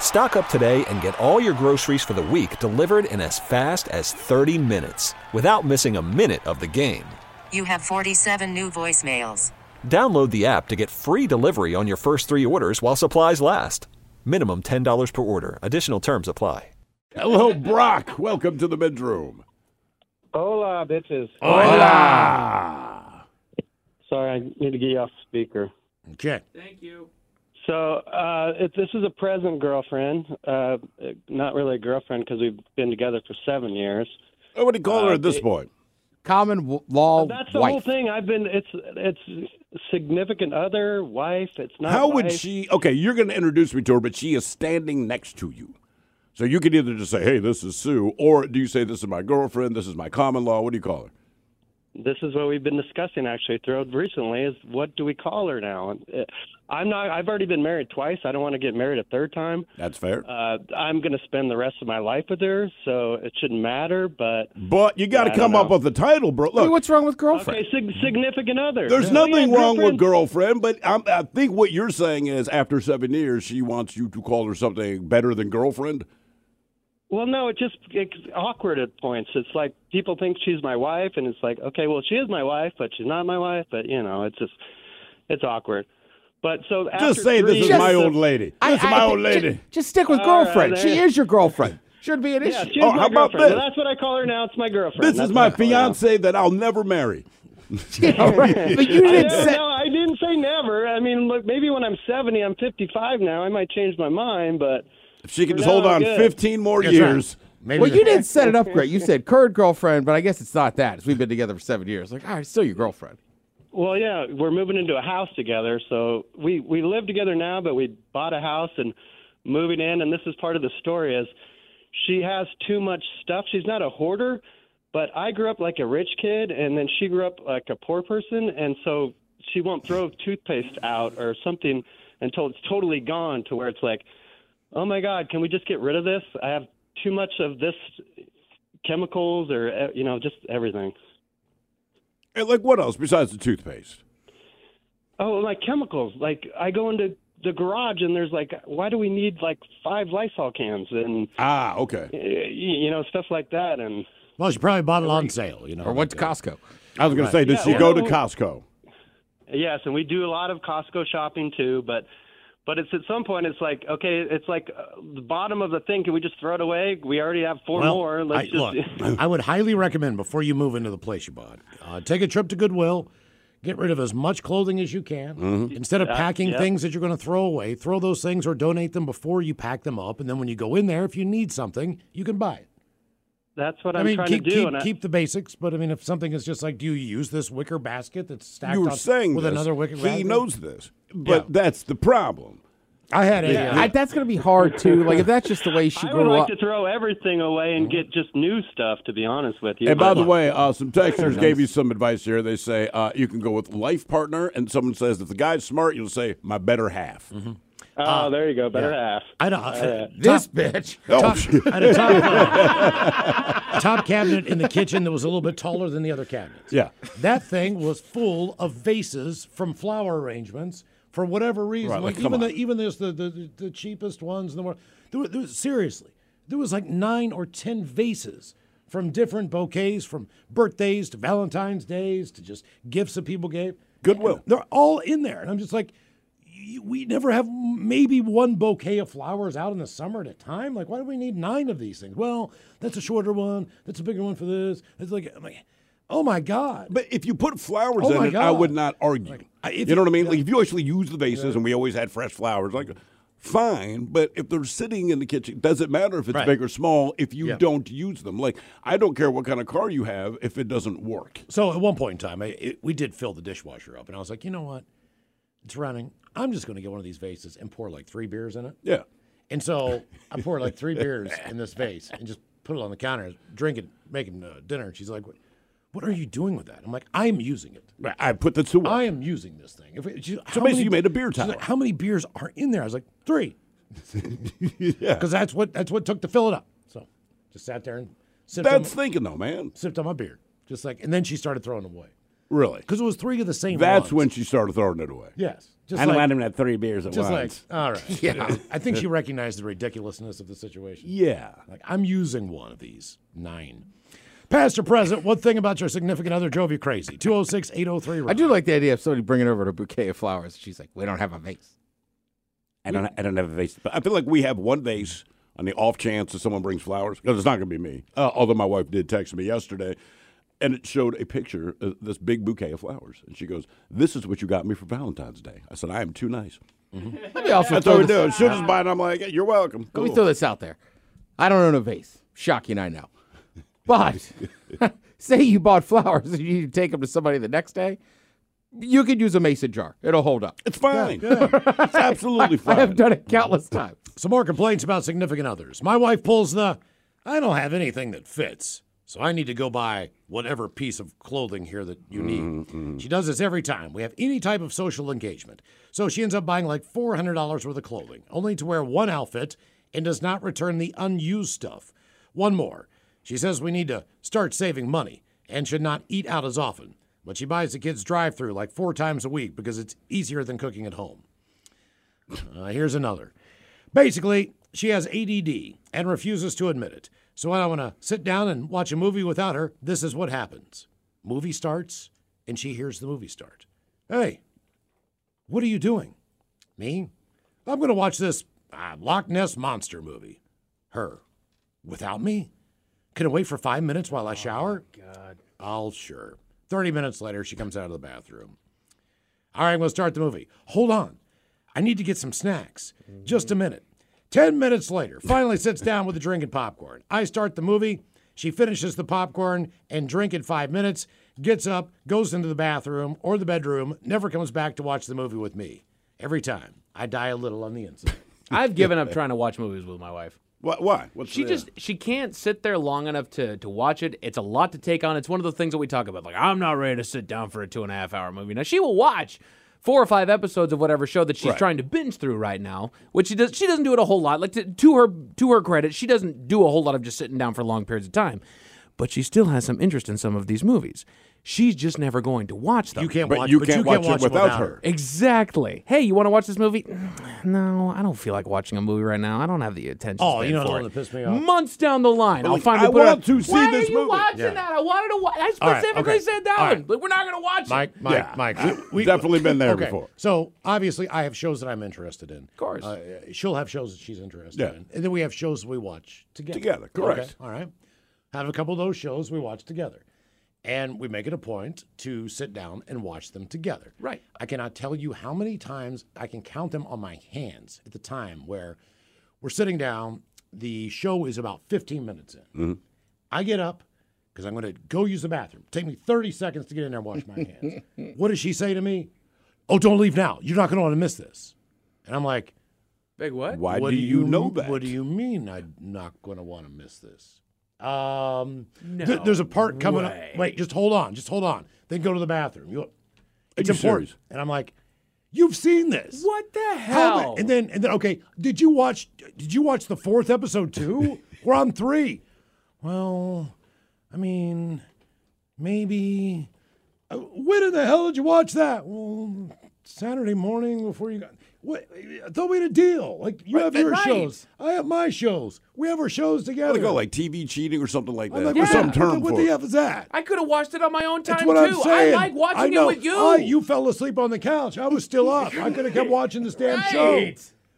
Stock up today and get all your groceries for the week delivered in as fast as 30 minutes without missing a minute of the game. You have 47 new voicemails. Download the app to get free delivery on your first three orders while supplies last. Minimum $10 per order. Additional terms apply. Hello, Brock. Welcome to the bedroom. Hola, bitches. Hola. Sorry, I need to get you off speaker. Okay. So, uh, if this is a present girlfriend, uh, not really a girlfriend because we've been together for seven years. Oh, What do you call her Uh, at this it- point? common w- law That's the wife. whole thing. I've been. It's it's significant other, wife. It's not. How would she? Okay, you're going to introduce me to her, but she is standing next to you. So you could either just say, "Hey, this is Sue," or do you say, "This is my girlfriend. This is my common law." What do you call her? This is what we've been discussing actually throughout recently. Is what do we call her now? Uh, I'm not. I've already been married twice. I don't want to get married a third time. That's fair. Uh, I'm going to spend the rest of my life with her, so it shouldn't matter. But but you got to I don't come up with the title, bro. Hey, Look, what's wrong with girlfriend? okay, sig- significant other. there's nothing yeah, wrong with girlfriend. girlfriend, but I'm, I think what you're saying is, after seven years, she wants you to call her something better than girlfriend. Well, no, it just it's awkward at points. It's like people think she's my wife, and it's like, okay, well, she is my wife, but she's not my wife. But you know, it's just it's awkward. But so after Just say, three "This is my old lady. I- This is I- my old lady." Just, stick with All right, girlfriend. she is your girlfriend. Shouldn't be an Yeah, issue. she's Oh, my how about girlfriend. this? That's what I call her now. It's my girlfriend. This That's is my I call her now. fiance that I'll never marry. All right. But you didn't don't say. know. I didn't say never. I mean, look, maybe when I'm 70, I'm 55 now. I might change my mind, but If she can just now, hold on good. 15 more That's right. years. Maybe Well, you didn't set it up great. You said current girlfriend, but I guess it's not that. We've been together for seven years. Like, all right, still your girlfriend. Well, yeah, we're moving into a house together. So we we live together now, but we bought a house and moving in. And this is part of the story: is she has too much stuff. She's not a hoarder, but I grew up like a rich kid, and then she grew up like a poor person, and so she won't throw toothpaste out or something until it's totally gone. To where it's like, oh my God, can we just get rid of this? I have too much of this chemicals or uh, you know just everything. And like what else besides the toothpaste? Oh, like chemicals. Like I go into the garage and there's like, why do we need like five Lysol cans and Ah, okay. uh, you know stuff like that? And Well, she probably bought it on sale, you know. Or went to Costco. I was going to say, did Yeah, she well- go to Costco? yes, and we do a lot of Costco shopping too. But but it's at some point it's like okay, it's like uh, the bottom of the thing. Can we just throw it away? We already have four Well, more. Let's I, just. look, I would highly recommend before you move into the place you bought, uh, take a trip to Goodwill, get rid of as much clothing as you can. Mm-hmm. Instead of packing yeah. things that you're going to throw away, throw those things or donate them before you pack them up. And then when you go in there, if you need something, you can buy it. That's what I I'm mean, trying keep to do. keep, and I- keep the basics, but I mean, if something is just like, do you use this wicker basket that's stacked You were on saying with this. another wicker basket? He basket? knows this, but Yeah. that's the problem. I had it. Yeah, I, that's going to be hard too. Like if that's just the way she I would grew like up. to throw everything away and get just new stuff. To be honest with you. And by the way, uh, some texters gave you some advice here. They say uh, you can go with life partner, and someone says if the guy's smart, you'll say my better half. Oh, there you go. Better half. I don't. uh, this bitch. Top, shit. I had a top, top cabinet in the kitchen that was a little bit taller than the other cabinets. Yeah. That thing was full of vases from flower arrangements for whatever reason. Right, like, like even the even this the, the the cheapest ones in the world. There, was- there was, seriously, there was like nine or ten vases from different bouquets, from birthdays to Valentine's days to just gifts that people gave. Goodwill. They're all in there, and I'm just like. We never have maybe one bouquet of flowers out in the summer at a time. Like, why do we need nine of these things? Well, that's a shorter one. That's a bigger one for this. It's like, like, oh my god! But if you put flowers Oh in it, I would not argue. If you know what I mean? Like if you actually use the vases, and we always had fresh flowers, like fine. But if they're sitting in the kitchen, doesn't matter if it's Right. big or small. If you Yeah. don't use them, like I don't care what kind of car you have if it doesn't work. So at one point in time, I, it, we did fill the dishwasher up, and I was like, you know what? It's running. I'm just going to get one of these vases and pour like three beers in it. Yeah. And so I poured like three beers in this vase and just put it on the counter, drinking, making uh, dinner. And she's like, what, "What are you doing with that?" I'm like, "I'm using it. I put the two. I am using this thing." If it, she, So basically many- you made a beer tower. like, How many beers are in there? I was like, three, yeah. because that's what that's what took to fill it up. So just sat there and sipped, on, That's thinking though, man. sipped on my beer, just like, and then she started throwing them away Really. because it was three of the same. That's ones. when she started throwing it away. Yes, just I don't like, let him have three beers at just like, once. all right. yeah, I think she recognized the ridiculousness of the situation. Yeah. Like, I'm using one of these. Nine. Past or present, what thing about your significant other drove you crazy? 206 803 I do like the idea of somebody bringing over a bouquet of flowers. She's like, we don't have a vase. I don't. I don't have a vase. But I feel like we have one vase on the off chance that someone brings flowers because it's not going to be me. Uh, although my wife did text me yesterday, and it showed a picture of this big bouquet of flowers, and she goes, "This is what you got me for Valentine's Day." I said, "I am too nice." Let me also That's what we do. She'll just buy it. I'm like, "You're welcome." Let me throw this out there. I don't own a vase. Shocking, I know. But say you bought flowers and you take them to somebody the next day, you could use a mason jar. It'll hold up. It's fine. it's absolutely fine. I have done it countless times. Some more complaints about significant others. My wife pulls the, I don't have anything that fits, so I need to go buy whatever piece of clothing here that you need. She does this every time we have any type of social engagement. So she ends up buying like $400 worth of clothing, only to wear one outfit and does not return the unused stuff. One more. She says we need to start saving money and should not eat out as often. But she buys the kids drive through like four times a week because it's easier than cooking at home. Uh, here's another. Basically, she has ADD and refuses to admit it. So when I want to sit down and watch a movie without her, this is what happens. Movie starts, and she hears the movie start. Hey, what are you doing? Me? I'm going to watch this uh, Loch Ness Monster movie. Her. Without me? Can it wait for five minutes while I shower? Oh, God. I'll sure. 30 minutes later, she comes out of the bathroom. All right, I'm going to start the movie. Hold on. I need to get some snacks. Just a minute. 10 minutes later, finally sits down with a drink and popcorn. I start the movie. She finishes the popcorn and drink in five minutes, gets up, goes into the bathroom or the bedroom, never comes back to watch the movie with me. Every time, I die a little on the inside. I've given up trying to watch movies with my wife. Why? why? What's She the- just she can't sit there long enough to to watch it. It's a lot to take on. It's one of the things that we talk about. Like I'm not ready to sit down for a two and a half hour movie. Now she will watch four or five episodes of whatever show that she's Right. trying to binge through right now, which she does. She doesn't do it a whole lot. Like to, to her to her credit, she doesn't do a whole lot of just sitting down for long periods of time. But she still has some interest in some of these movies. She's just never going to watch them. You can't But watch you but can't you can't watch it watch without without her. Exactly. Hey, you want to watch this movie? No, I don't feel like watching a movie right now. I don't have the attention. Oh, span you know for the it. one that pissed me off? Months down the line, I'll like, finally I put it want on. to see Why this are you movie. watching Yeah. that? I wanted to watch. I All right, specifically okay. said that All one. right. Like, we're not going to watch it. Mike, Mike, Yeah. Mike. I've definitely been there okay. before. So obviously, I have shows that I'm interested in. Of course. uh, she'll have shows that she's interested Yeah. in, and then we have shows we watch together. Together, correct. Okay, All right. Have a couple of those shows we watch together, and we make it a point to sit down and watch them together. Right. I cannot tell you how many times I can count them on my hands at the time where we're sitting down. The show is about 15 minutes in. Mm-hmm. I get up because I'm going to go use the bathroom. Take me 30 seconds to get in there and wash my hands. what does she say to me? Oh, don't leave now. You're not going to want to miss this. And I'm like, Big what? Why what do you know that? What do you mean I'm not going to want to miss this? Um, th- there's a part coming way. up. Wait, just hold on. Just hold on. Then go to the bathroom. You, it's you important. serious? And I'm like, you've seen this. What the hell? ma- And then and then okay, did you watch did you watch the fourth episode too? We're on three. Well, I mean, maybe. Uh, when in the hell did you watch that? Well, Saturday morning before you got. What? I thought we had a deal. Like you have your right. shows, I have my shows. We have our shows together. What do they call it, like TV cheating or something like that? Like, There's what, some the- term what for the it. f is that? I could have watched it on my own time what too. I'm saying. I like watching I know. it with you. I- you fell asleep on the couch. I was still up. I could have kept watching this damn show.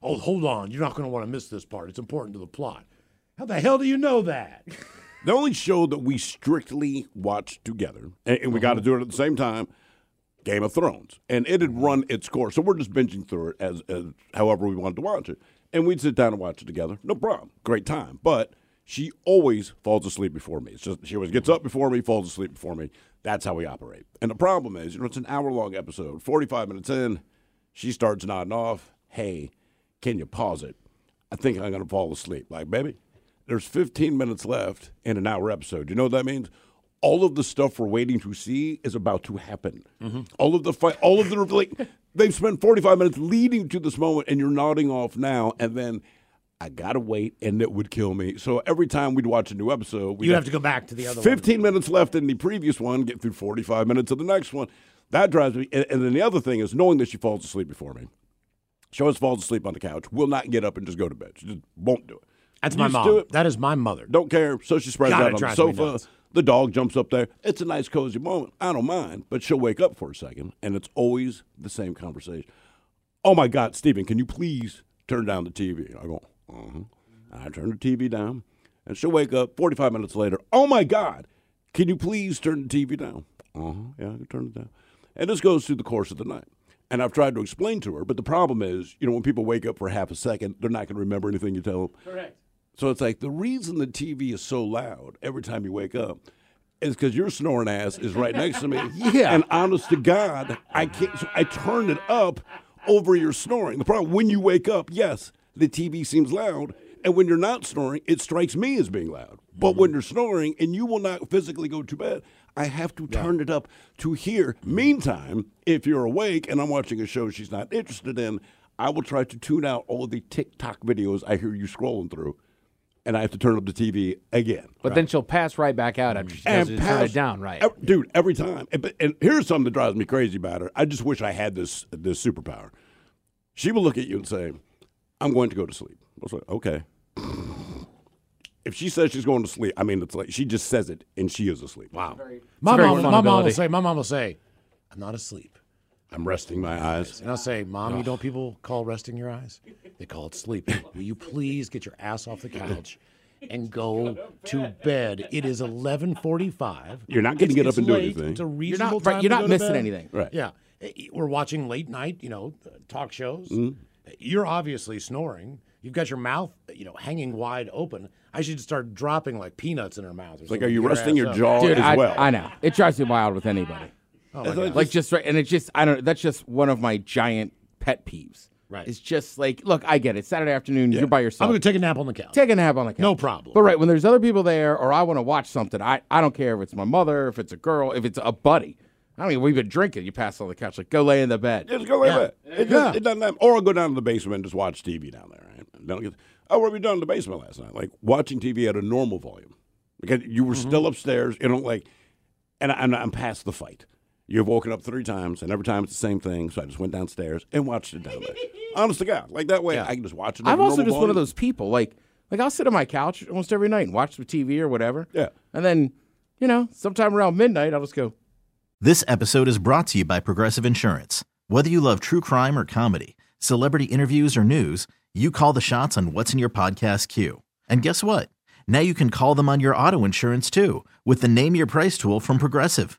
Oh, hold on. You're not going to want to miss this part. It's important to the plot. How the hell do you know that? The only show that we strictly watch together, and, and we got to Uh-huh. do it at the same time, Game of Thrones, and it had mm-hmm. run its course. So we're just binging through it as, as however we wanted to watch it, and we'd sit down and watch it together. No problem, great time. But she always falls asleep before me. It's just she always gets up before me, falls asleep before me. That's how we operate. And the problem is, you know, it's an hour long episode. Forty five minutes in, she starts nodding off. Hey, can you pause it? I think I'm gonna fall asleep. Like, baby, there's 15 minutes left in an hour episode. You know what that means? All of the stuff we're waiting to see is about to happen. All of the fight, all of the like, they've spent 45 minutes leading to this moment, and you're nodding off now, and then I gotta wait, and it would kill me. So every time we'd watch a new episode, we'd You have to go back to the other one. 15 minutes left in the previous one, get through 45 minutes of the next one. That drives me. And, and then the other thing is knowing that she falls asleep before me. She always falls asleep on the couch, will not get up and just go to bed. She just won't do it. That's my Used to mom. it. That is my mother. Don't care. So she spreads God, out on the sofa. The dog jumps up there. It's a nice, cozy moment. I don't mind, but she'll wake up for a second, and it's always the same conversation. Oh my God, Stephen, can you please turn down the TV? I go, uh-huh. I turn the TV down, and she'll wake up 45 minutes later. Oh my God, can you please turn the TV down? Uh-huh. Yeah, I can turn it down. And this goes through the course of the night. And I've tried to explain to her, but the problem is, you know, when people wake up for half a second, they're not going to remember anything you tell them. Correct. So it's like the reason the TV is so loud every time you wake up is because your snoring ass is right next to me. Yeah. And honest to God, I can't. So I turned it up over your snoring. The problem when you wake up, yes, the TV seems loud, and when you're not snoring, it strikes me as being loud. But when mm-hmm. you're snoring and you will not physically go to bed, I have to turn it up to hear. Meantime, if you're awake and I'm watching a show she's not interested in, I will try to tune out all of the TikTok videos I hear you scrolling through, and I have to turn up the TV again. But then she'll pass right back out after she does it turn pass- it down, right? ev- dude, every time. And, and here's something that drives me crazy about her. I just wish I had this this superpower. She will look at you and say, "I'm going to go to sleep." I was like, "Okay." If she says she's going to sleep, I mean, it's like she just says it and she is asleep. Wow. My mom, my mom will say, my mom will say, I'm not asleep. I'm resting my eyes. And I'll say, Mom, you know what people call resting your eyes? They call it sleeping. Will you please get your ass off the couch and go to bed? It is 11:45. You're not gonna get up it's and do late. anything. It's a You're reasonable not, right, time you're to not go to missing bed. anything. Right. Yeah. Eh, We're watching late night, you know, uh, talk shows. Mm-hmm. You're obviously snoring. You've got your mouth, you know, hanging wide open. I should start dropping like peanuts in her mouth. Or Like, something are you get resting ass your jaw Dude, as I, well? I know. It drives me wild with anybody. Oh. Like just right, and it's just I don't. That's just one of my giant pet peeves. Right. It's just like, look, I get it. Saturday afternoon, you're by yourself. I'm going to take a nap on the couch. Take a nap on the couch. No problem. But right when there's other people there, or I want to watch something, I I don't care if it's my mother, if it's a girl, if it's a buddy. I don't. We've been drinking. You pass on the couch, like go lay in the bed. Just go like Yeah. that. It, just, it doesn't happen. Or I'll go down to the basement and just watch TV down there. Right? Don't get, oh, what have we done in the basement last night? Like watching TV at a normal volume. Because you were mm-hmm. still upstairs. You know, like, and, I, and I'm past the fight. You've woken up three times, and every time it's the same thing. So I just went downstairs and watched it down there. Honest to God, like that way I can just watch it. I'm also normal just one of those people. Like like I'll sit on my couch almost every night and watch the TV or whatever. Yeah. And then, you know, sometime around midnight, I'll just go. This episode is brought to you by Progressive Insurance. Whether you love true crime or comedy, celebrity interviews or news, you call the shots on what's in your podcast queue. And guess what? Now you can call them on your auto insurance too with the Name Your Price tool from Progressive.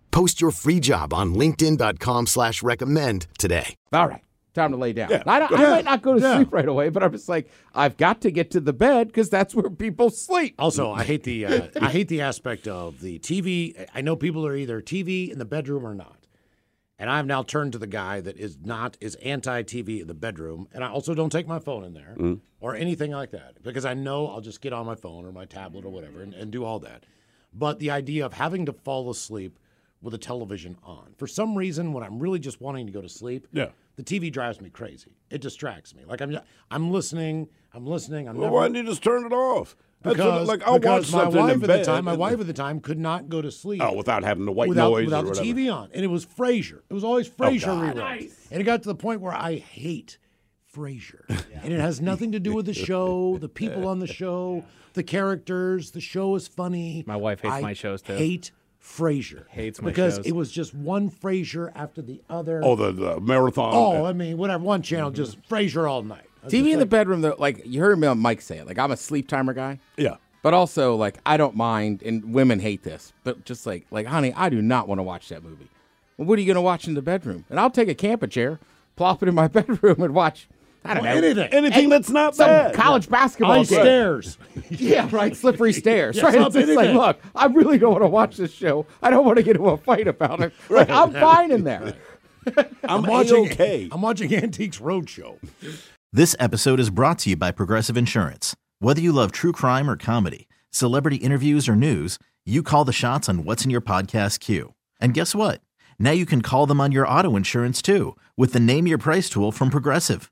Post your free job on linkedin.com slash recommend today. All right, time to lay down. Yeah, I, don't- I might not go to yeah. sleep right away, but I'm just like, I've got to get to the bed because that's where people sleep. Also, I hate the uh, I hate the aspect of the TV. I know people are either TV in the bedroom or not, and I've now turned to the guy that is not is anti TV in the bedroom, and I also don't take my phone in there or anything like that because I know I'll just get on my phone or my tablet or whatever and, and do all that. But the idea of having to fall asleep with a television on for some reason when I'm really just wanting to go to sleep, Yeah. the TV drives me crazy. It distracts me. Like I'm I'm listening, I'm listening, I'm Well, never why didn't you just turn it off? That's what- because, like I'll because watch my something wife in at bed. the time, my wife at the time could not go to sleep. Oh, without having the white without, noise without or the whatever. TV on, and it was Frasier. It was always oh, Frasier God. reruns, and it got to the point where I hate Frasier, and it has nothing to do with the show, the people on the show, the characters. The show is funny. My wife hates I my shows, too. Hate Frasier. Hates my because shows. it was just one Frasier after the other. Oh, the, the marathon. Oh, I mean, whatever. One channel, mm-hmm. just Frasier all night. TV just in the bedroom, though, like you heard me on Mike say it. Like I'm a sleep timer guy. yeah. But also, like, I don't mind, and women hate this, but just like, like, honey, I do not want to watch that movie. Well, what are you going to watch in the bedroom? And I'll take a camper chair, plop it in my bedroom, and watch. I don't know anything. Anything that's not some bad. college basketball Ice game. stairs. Yeah, right. Slippery stairs. Yeah, right. It's something just like, look, I really don't want to watch this show. I don't want to get into a fight about it. Like, I'm fine in there. I'm, I'm watching. okay. I'm watching Antiques Roadshow. This episode is brought to you by Progressive Insurance. Whether you love true crime or comedy, celebrity interviews or news, you call the shots on what's in your podcast queue. And guess what? Now you can call them on your auto insurance too with the Name Your Price tool from Progressive.